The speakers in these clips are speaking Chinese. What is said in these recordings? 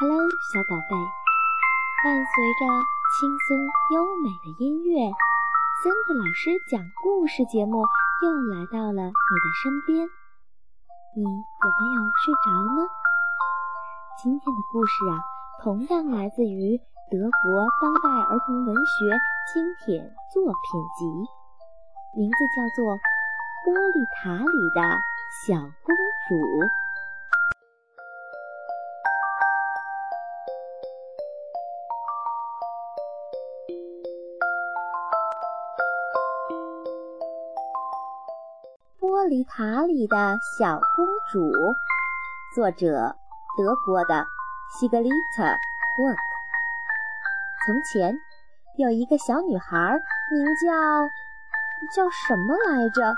Hello，小宝贝，伴随着轻松优美的音乐，森迪老师讲故事节目又来到了你的身边。你有没有睡着呢？今天的故事啊，同样来自于德国当代儿童文学经典作品集，名字叫做《玻璃塔里的小公主》。塔里的小公主，作者德国的西格丽特·沃克。从前有一个小女孩，名叫叫什么来着？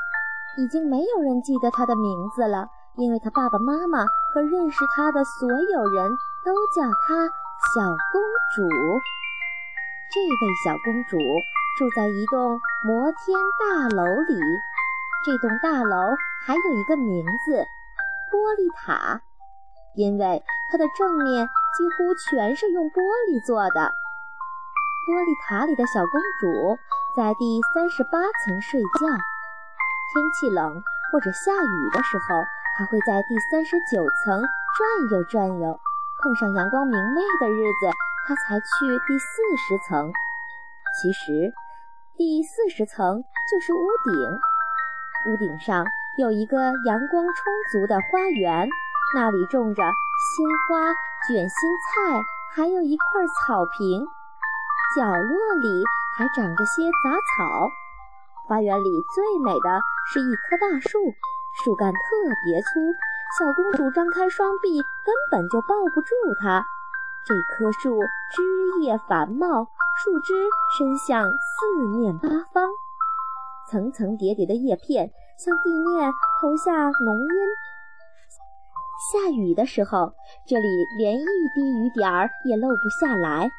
已经没有人记得她的名字了，因为她爸爸妈妈和认识她的所有人都叫她小公主。这位小公主住在一栋摩天大楼里。这栋大楼还有一个名字——玻璃塔，因为它的正面几乎全是用玻璃做的。玻璃塔里的小公主在第三十八层睡觉，天气冷或者下雨的时候，还会在第三十九层转悠转悠。碰上阳光明媚的日子，她才去第四十层。其实，第四十层就是屋顶。屋顶上有一个阳光充足的花园，那里种着鲜花、卷心菜，还有一块草坪。角落里还长着些杂草。花园里最美的是一棵大树，树干特别粗，小公主张开双臂根本就抱不住它。这棵树枝叶繁茂，树枝伸向四面八方。层层叠叠的叶片向地面投下浓烟。下雨的时候，这里连一滴雨点儿也漏不下来。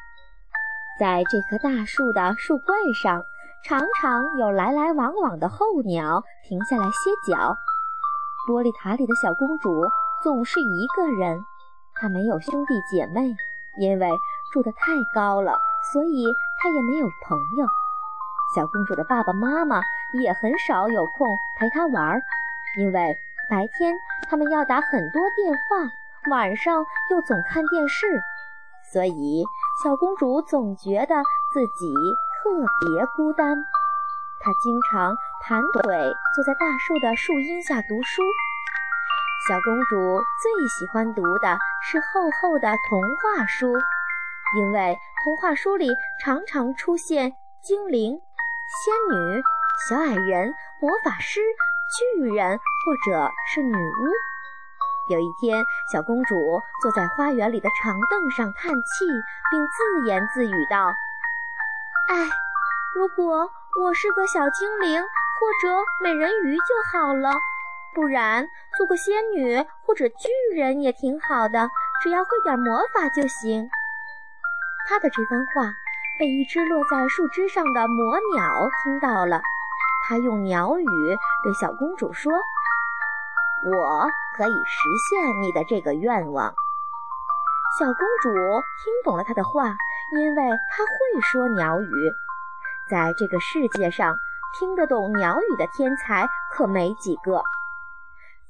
在这棵大树的树冠上，常常有来来往往的候鸟停下来歇脚。玻璃塔里的小公主总是一个人，她没有兄弟姐妹，因为住得太高了，所以她也没有朋友。小公主的爸爸妈妈也很少有空陪她玩，因为白天他们要打很多电话，晚上又总看电视，所以小公主总觉得自己特别孤单。她经常盘腿坐在大树的树荫下读书。小公主最喜欢读的是厚厚的童话书，因为童话书里常常出现精灵。仙女、小矮人、魔法师、巨人，或者是女巫。有一天，小公主坐在花园里的长凳上叹气，并自言自语道：“哎，如果我是个小精灵或者美人鱼就好了，不然做个仙女或者巨人也挺好的，只要会点魔法就行。”她的这番话。被一只落在树枝上的魔鸟听到了，他用鸟语对小公主说：“我可以实现你的这个愿望。”小公主听懂了他的话，因为她会说鸟语。在这个世界上，听得懂鸟语的天才可没几个。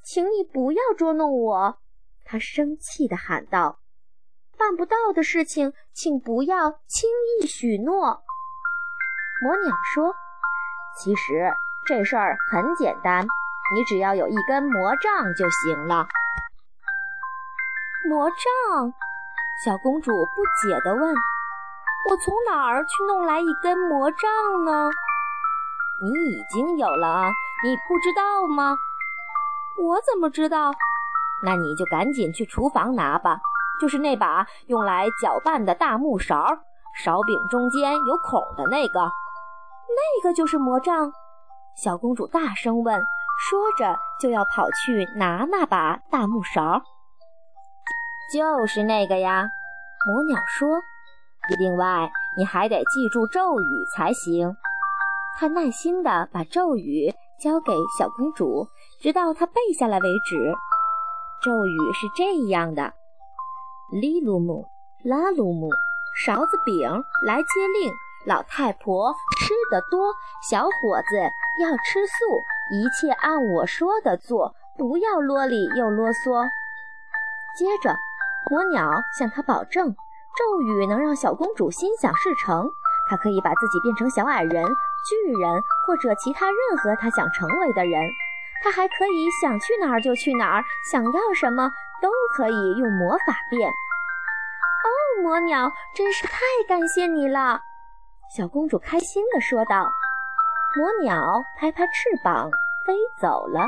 请你不要捉弄我！她生气地喊道。办不到的事情，请不要轻易许诺。魔鸟说：“其实这事儿很简单，你只要有一根魔杖就行了。”魔杖？小公主不解地问：“我从哪儿去弄来一根魔杖呢？”你已经有了，你不知道吗？我怎么知道？那你就赶紧去厨房拿吧。就是那把用来搅拌的大木勺，勺柄中间有孔的那个，那个就是魔杖。小公主大声问，说着就要跑去拿那把大木勺。就是那个呀，魔鸟说。另外，你还得记住咒语才行。他耐心地把咒语交给小公主，直到她背下来为止。咒语是这样的。利鲁姆，拉鲁姆，勺子饼来接令。老太婆吃得多，小伙子要吃素，一切按我说的做，不要啰里又啰嗦。接着，魔鸟向他保证，咒语能让小公主心想事成，她可以把自己变成小矮人、巨人或者其他任何她想成为的人。她还可以想去哪儿就去哪儿，想要什么都可以用魔法变。哦，魔鸟，真是太感谢你了！小公主开心地说道：“魔鸟拍拍翅膀飞走了。”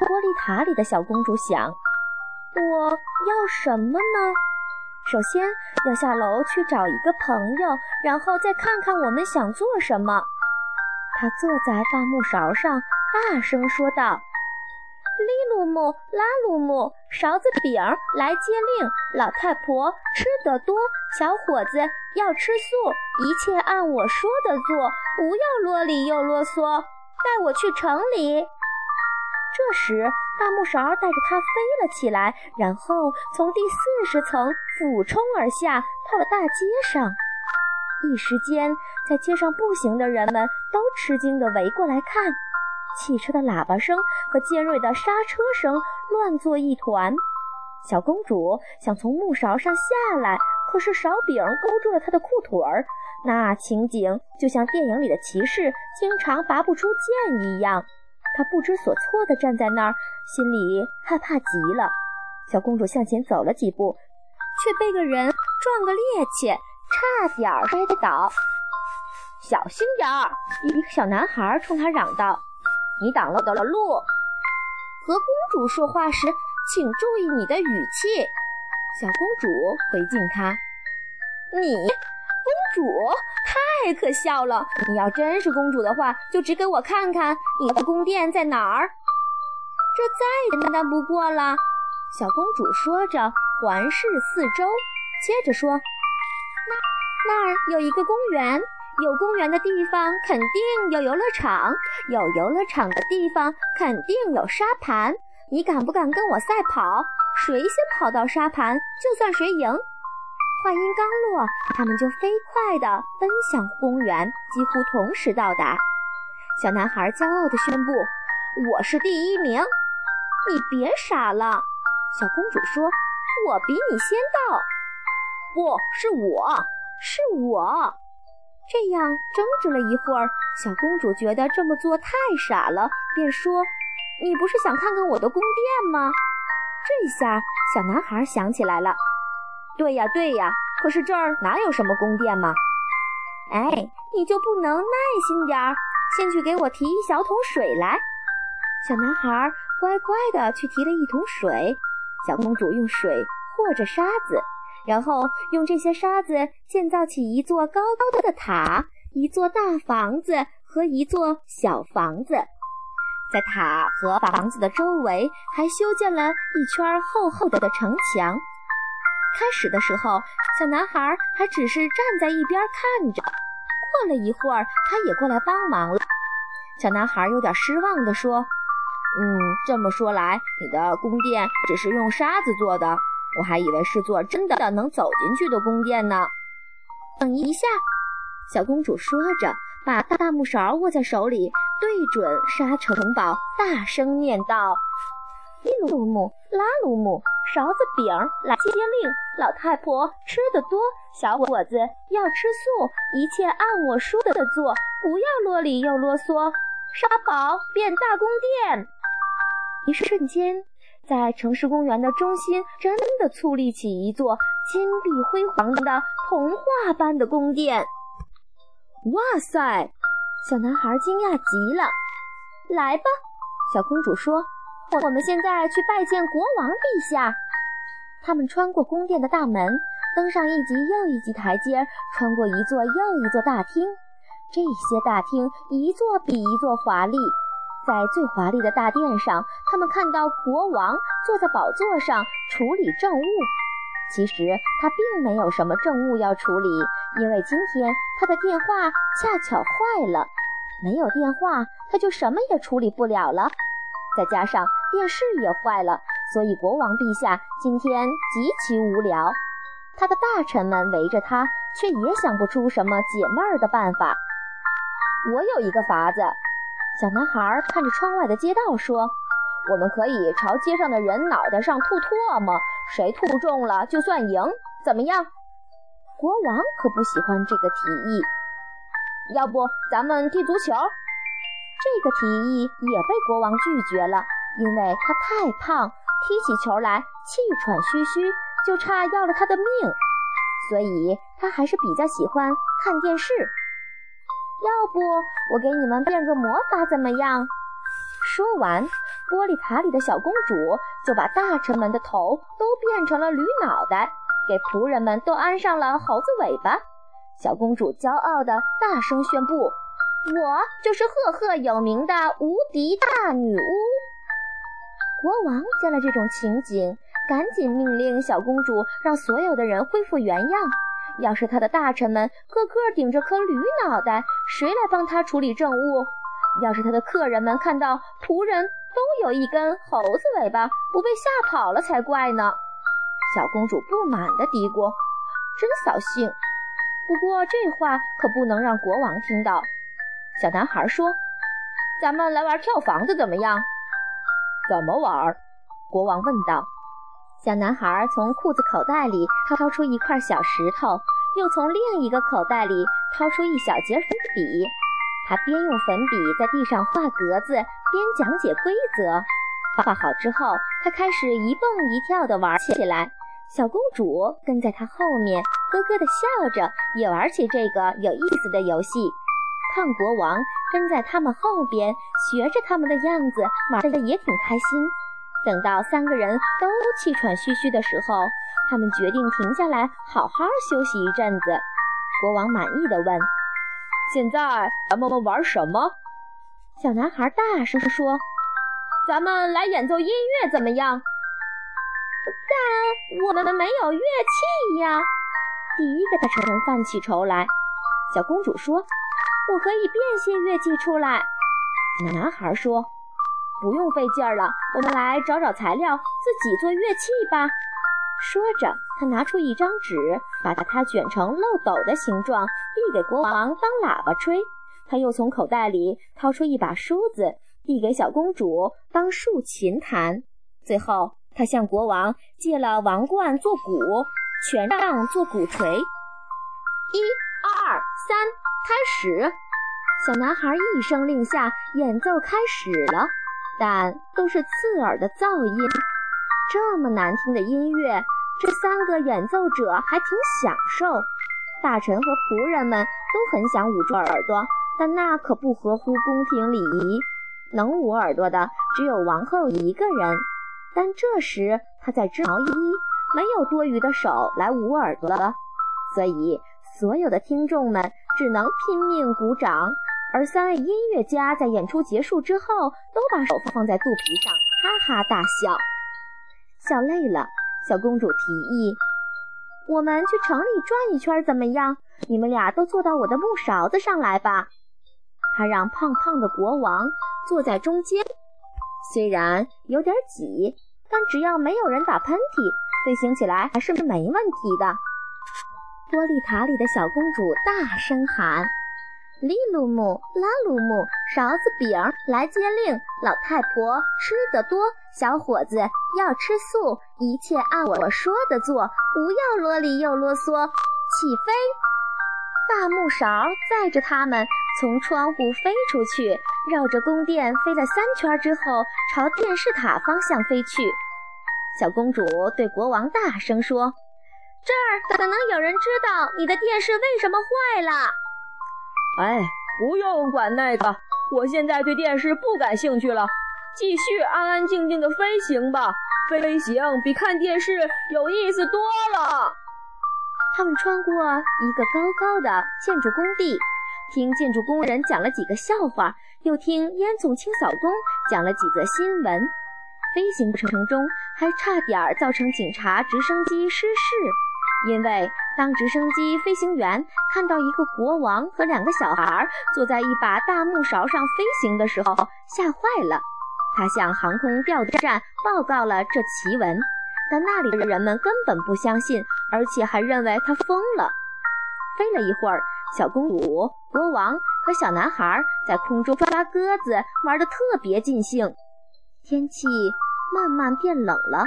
玻璃塔里的小公主想：“我要什么呢？首先要下楼去找一个朋友，然后再看看我们想做什么。”她坐在大木勺上，大声说道。利鲁木，拉鲁木，勺子饼来接令。老太婆吃得多，小伙子要吃素，一切按我说的做，不要啰里又啰嗦。带我去城里。这时，大木勺带着它飞了起来，然后从第四十层俯冲而下，到了大街上。一时间，在街上步行的人们都吃惊地围过来看。汽车的喇叭声和尖锐的刹车声乱作一团。小公主想从木勺上下来，可是勺柄勾住了她的裤腿儿。那情景就像电影里的骑士经常拔不出剑一样。她不知所措地站在那儿，心里害怕极了。小公主向前走了几步，却被个人撞个趔趄，差点儿摔倒。小心点儿！一个小男孩冲她嚷道。你挡了我的路。和公主说话时，请注意你的语气。小公主回敬他：“你，公主，太可笑了！你要真是公主的话，就指给我看看你的宫殿在哪儿。这再简单不过了。”小公主说着，环视四周，接着说：“那那儿有一个公园。”有公园的地方肯定有游乐场，有游乐场的地方肯定有沙盘。你敢不敢跟我赛跑？谁先跑到沙盘，就算谁赢。话音刚落，他们就飞快地奔向公园，几乎同时到达。小男孩骄傲地宣布：“我是第一名！”你别傻了，小公主说：“我比你先到。”不是我，是我。这样争执了一会儿，小公主觉得这么做太傻了，便说：“你不是想看看我的宫殿吗？”这下小男孩想起来了：“对呀，对呀，可是这儿哪有什么宫殿嘛？”哎，你就不能耐心点儿，先去给我提一小桶水来。小男孩乖乖地去提了一桶水，小公主用水和着沙子。然后用这些沙子建造起一座高高的塔，一座大房子和一座小房子，在塔和房子的周围还修建了一圈厚厚的的城墙。开始的时候，小男孩还只是站在一边看着。过了一会儿，他也过来帮忙了。小男孩有点失望地说：“嗯，这么说来，你的宫殿只是用沙子做的。”我还以为是座真的能走进去的宫殿呢。等一下，小公主说着，把大大木勺握在手里，对准沙城堡，大声念道：“哩噜木，拉噜木，勺子饼来接令。老太婆吃得多，小伙子要吃素，一切按我说的做，不要啰里又啰嗦。沙堡变大宫殿。”一瞬间。在城市公园的中心，真的矗立起一座金碧辉煌的童话般的宫殿。哇塞！小男孩惊讶极了。来吧，小公主说：“我们现在去拜见国王陛下。”他们穿过宫殿的大门，登上一级又一级台阶，穿过一座又一座大厅。这些大厅一座比一座华丽。在最华丽的大殿上，他们看到国王坐在宝座上处理政务。其实他并没有什么政务要处理，因为今天他的电话恰巧坏了。没有电话，他就什么也处理不了了。再加上电视也坏了，所以国王陛下今天极其无聊。他的大臣们围着他，却也想不出什么解闷儿的办法。我有一个法子，小男孩看着窗外的街道说：“我们可以朝街上的人脑袋上吐唾沫，谁吐中了就算赢，怎么样？”国王可不喜欢这个提议。要不咱们踢足球？这个提议也被国王拒绝了，因为他太胖，踢起球来气喘吁吁，就差要了他的命。所以他还是比较喜欢看电视。要不我给你们变个魔法怎么样？说完，玻璃塔里的小公主就把大臣们的头都变成了驴脑袋，给仆人们都安上了猴子尾巴。小公主骄傲地大声宣布：“我就是赫赫有名的无敌大女巫。”国王见了这种情景，赶紧命令小公主让所有的人恢复原样。要是他的大臣们个个顶着颗驴脑袋，谁来帮他处理政务？要是他的客人们看到仆人都有一根猴子尾巴，不被吓跑了才怪呢！小公主不满地嘀咕：“真扫兴。”不过这话可不能让国王听到。小男孩说：“咱们来玩跳房子怎么样？”“怎么玩？”国王问道。小男孩从裤子口袋里掏出一块小石头，又从另一个口袋里掏出一小截粉笔。他边用粉笔在地上画格子，边讲解规则。画好之后，他开始一蹦一跳地玩起来。小公主跟在他后面，咯咯地笑着，也玩起这个有意思的游戏。胖国王跟在他们后边，学着他们的样子，玩得也挺开心。等到三个人都气喘吁吁的时候，他们决定停下来好好休息一阵子。国王满意的问：“现在咱们玩什么？”小男孩大声说：“咱们来演奏音乐怎么样？”但我们没有乐器呀！第一个大臣犯起愁来。小公主说：“我可以变些乐器出来。”男孩说：“不用费劲儿了，我们来找找材料，自己做乐器吧。”说着，他拿出一张纸，把它卷成漏斗的形状，递给国王当喇叭吹。他又从口袋里掏出一把梳子，递给小公主当竖琴弹。最后。他向国王借了王冠做鼓，权杖做鼓槌。一、二、三，开始！小男孩一声令下，演奏开始了，但都是刺耳的噪音。这么难听的音乐，这三个演奏者还挺享受。大臣和仆人们都很想捂住耳朵，但那可不合乎宫廷礼仪。能捂耳朵的只有王后一个人。但这时他在织毛衣，没有多余的手来捂耳朵了，所以所有的听众们只能拼命鼓掌。而三位音乐家在演出结束之后，都把手放在肚皮上，哈哈大笑。笑累了，小公主提议：“我们去城里转一圈怎么样？你们俩都坐到我的木勺子上来吧。”她让胖胖的国王坐在中间。虽然有点挤，但只要没有人打喷嚏，飞行起来还是没问题的。玻璃塔里的小公主大声喊：“利鲁姆，拉鲁姆，勺子饼来接令！老太婆吃得多，小伙子要吃素，一切按我说的做，不要啰里又啰嗦。起飞！”大木勺载着他们从窗户飞出去。绕着宫殿飞了三圈之后，朝电视塔方向飞去。小公主对国王大声说：“这儿可能有人知道你的电视为什么坏了。”哎，不用管那个，我现在对电视不感兴趣了。继续安安静静的飞行吧，飞行比看电视有意思多了。他们穿过一个高高的建筑工地。听建筑工人讲了几个笑话，又听烟囱清扫工讲了几则新闻。飞行过程中还差点造成警察直升机失事，因为当直升机飞行员看到一个国王和两个小孩坐在一把大木勺上飞行的时候，吓坏了。他向航空调度站报告了这奇闻，但那里的人们根本不相信，而且还认为他疯了。飞了一会儿，小公主、国王和小男孩在空中抓鸽子，玩得特别尽兴。天气慢慢变冷了，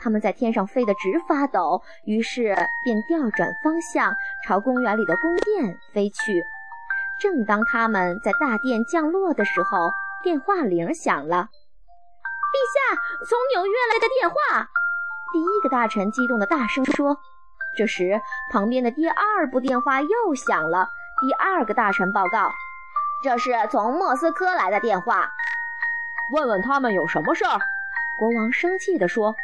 他们在天上飞得直发抖，于是便调转方向，朝公园里的宫殿飞去。正当他们在大殿降落的时候，电话铃响了。陛下，从纽约来的电话！第一个大臣激动地大声说。这时，旁边的第二部电话又响了。第二个大臣报告：“这是从莫斯科来的电话，问问他们有什么事儿。”国王生气地说：“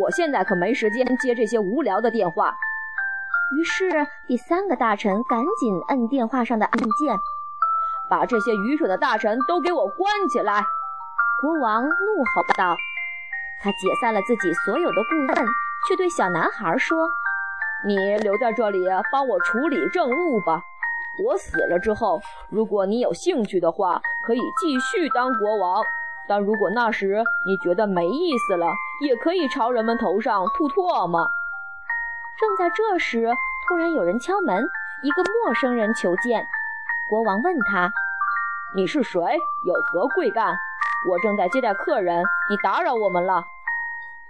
我现在可没时间接这些无聊的电话。”于是，第三个大臣赶紧摁电话上的按键，把这些愚蠢的大臣都给我关起来。国王怒吼道：“他解散了自己所有的顾问，却对小男孩说：‘你留在这里帮我处理政务吧。我死了之后，如果你有兴趣的话，可以继续当国王。但如果那时你觉得没意思了，也可以朝人们头上吐唾沫。’”正在这时，突然有人敲门，一个陌生人求见。国王问他：“你是谁？有何贵干？”我正在接待客人，你打扰我们了。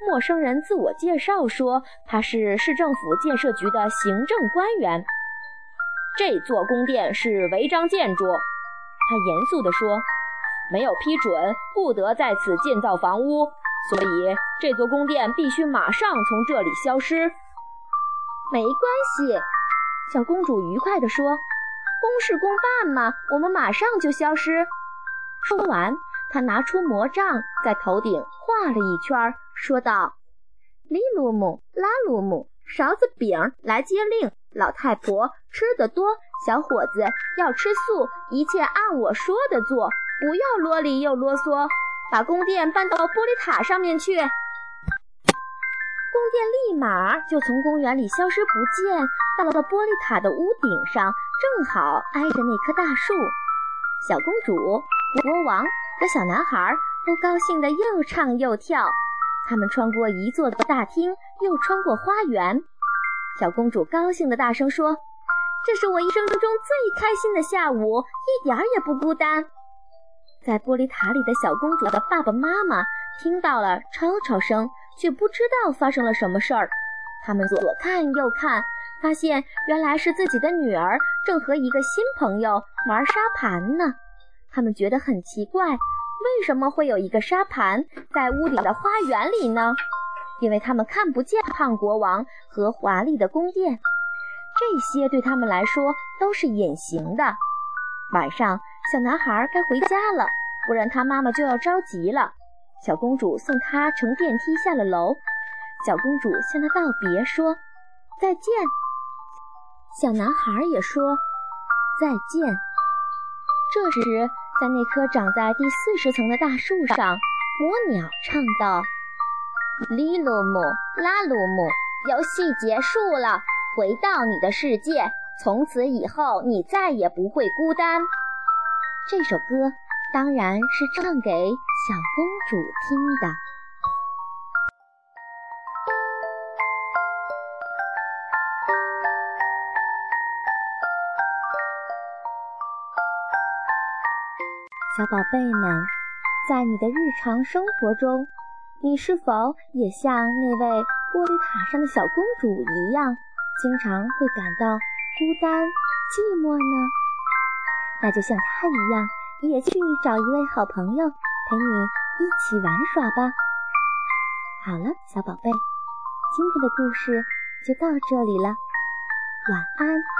陌生人自我介绍说，他是市政府建设局的行政官员。这座宫殿是违章建筑，他严肃地说，没有批准，不得在此建造房屋，所以这座宫殿必须马上从这里消失。没关系，小公主愉快地说，公事公办嘛，我们马上就消失。说完。她拿出魔杖，在头顶画了一圈，说道：“里鲁姆，拉鲁姆，勺子饼来接令。老太婆吃得多，小伙子要吃素，一切按我说的做，不要啰里又啰嗦。把宫殿搬到玻璃塔上面去。”宫殿立马就从公园里消失不见，到了玻璃塔的屋顶上，正好挨着那棵大树。小公主，国王。和小男孩都高兴得又唱又跳，他们穿过一座大厅，又穿过花园。小公主高兴地大声说：“这是我一生中最开心的下午，一点儿也不孤单。”在玻璃塔里的小公主的爸爸妈妈听到了吵吵声，却不知道发生了什么事儿。他们左看右看，发现原来是自己的女儿正和一个新朋友玩沙盘呢。他们觉得很奇怪，为什么会有一个沙盘在屋顶的花园里呢？因为他们看不见胖国王和华丽的宫殿，这些对他们来说都是隐形的。晚上，小男孩该回家了，不然他妈妈就要着急了。小公主送他乘电梯下了楼，小公主向他道别，说再见。小男孩也说再见。这时。在那棵长在第四十层的大树上，魔鸟唱道：“里鲁姆，拉鲁姆，游戏结束了，回到你的世界。从此以后，你再也不会孤单。”这首歌当然是唱给小公主听的。小宝贝们，在你的日常生活中，你是否也像那位玻璃塔上的小公主一样，经常会感到孤单、寂寞呢？那就像他一样，也去找一位好朋友陪你一起玩耍吧。好了，小宝贝，今天的故事就到这里了，晚安。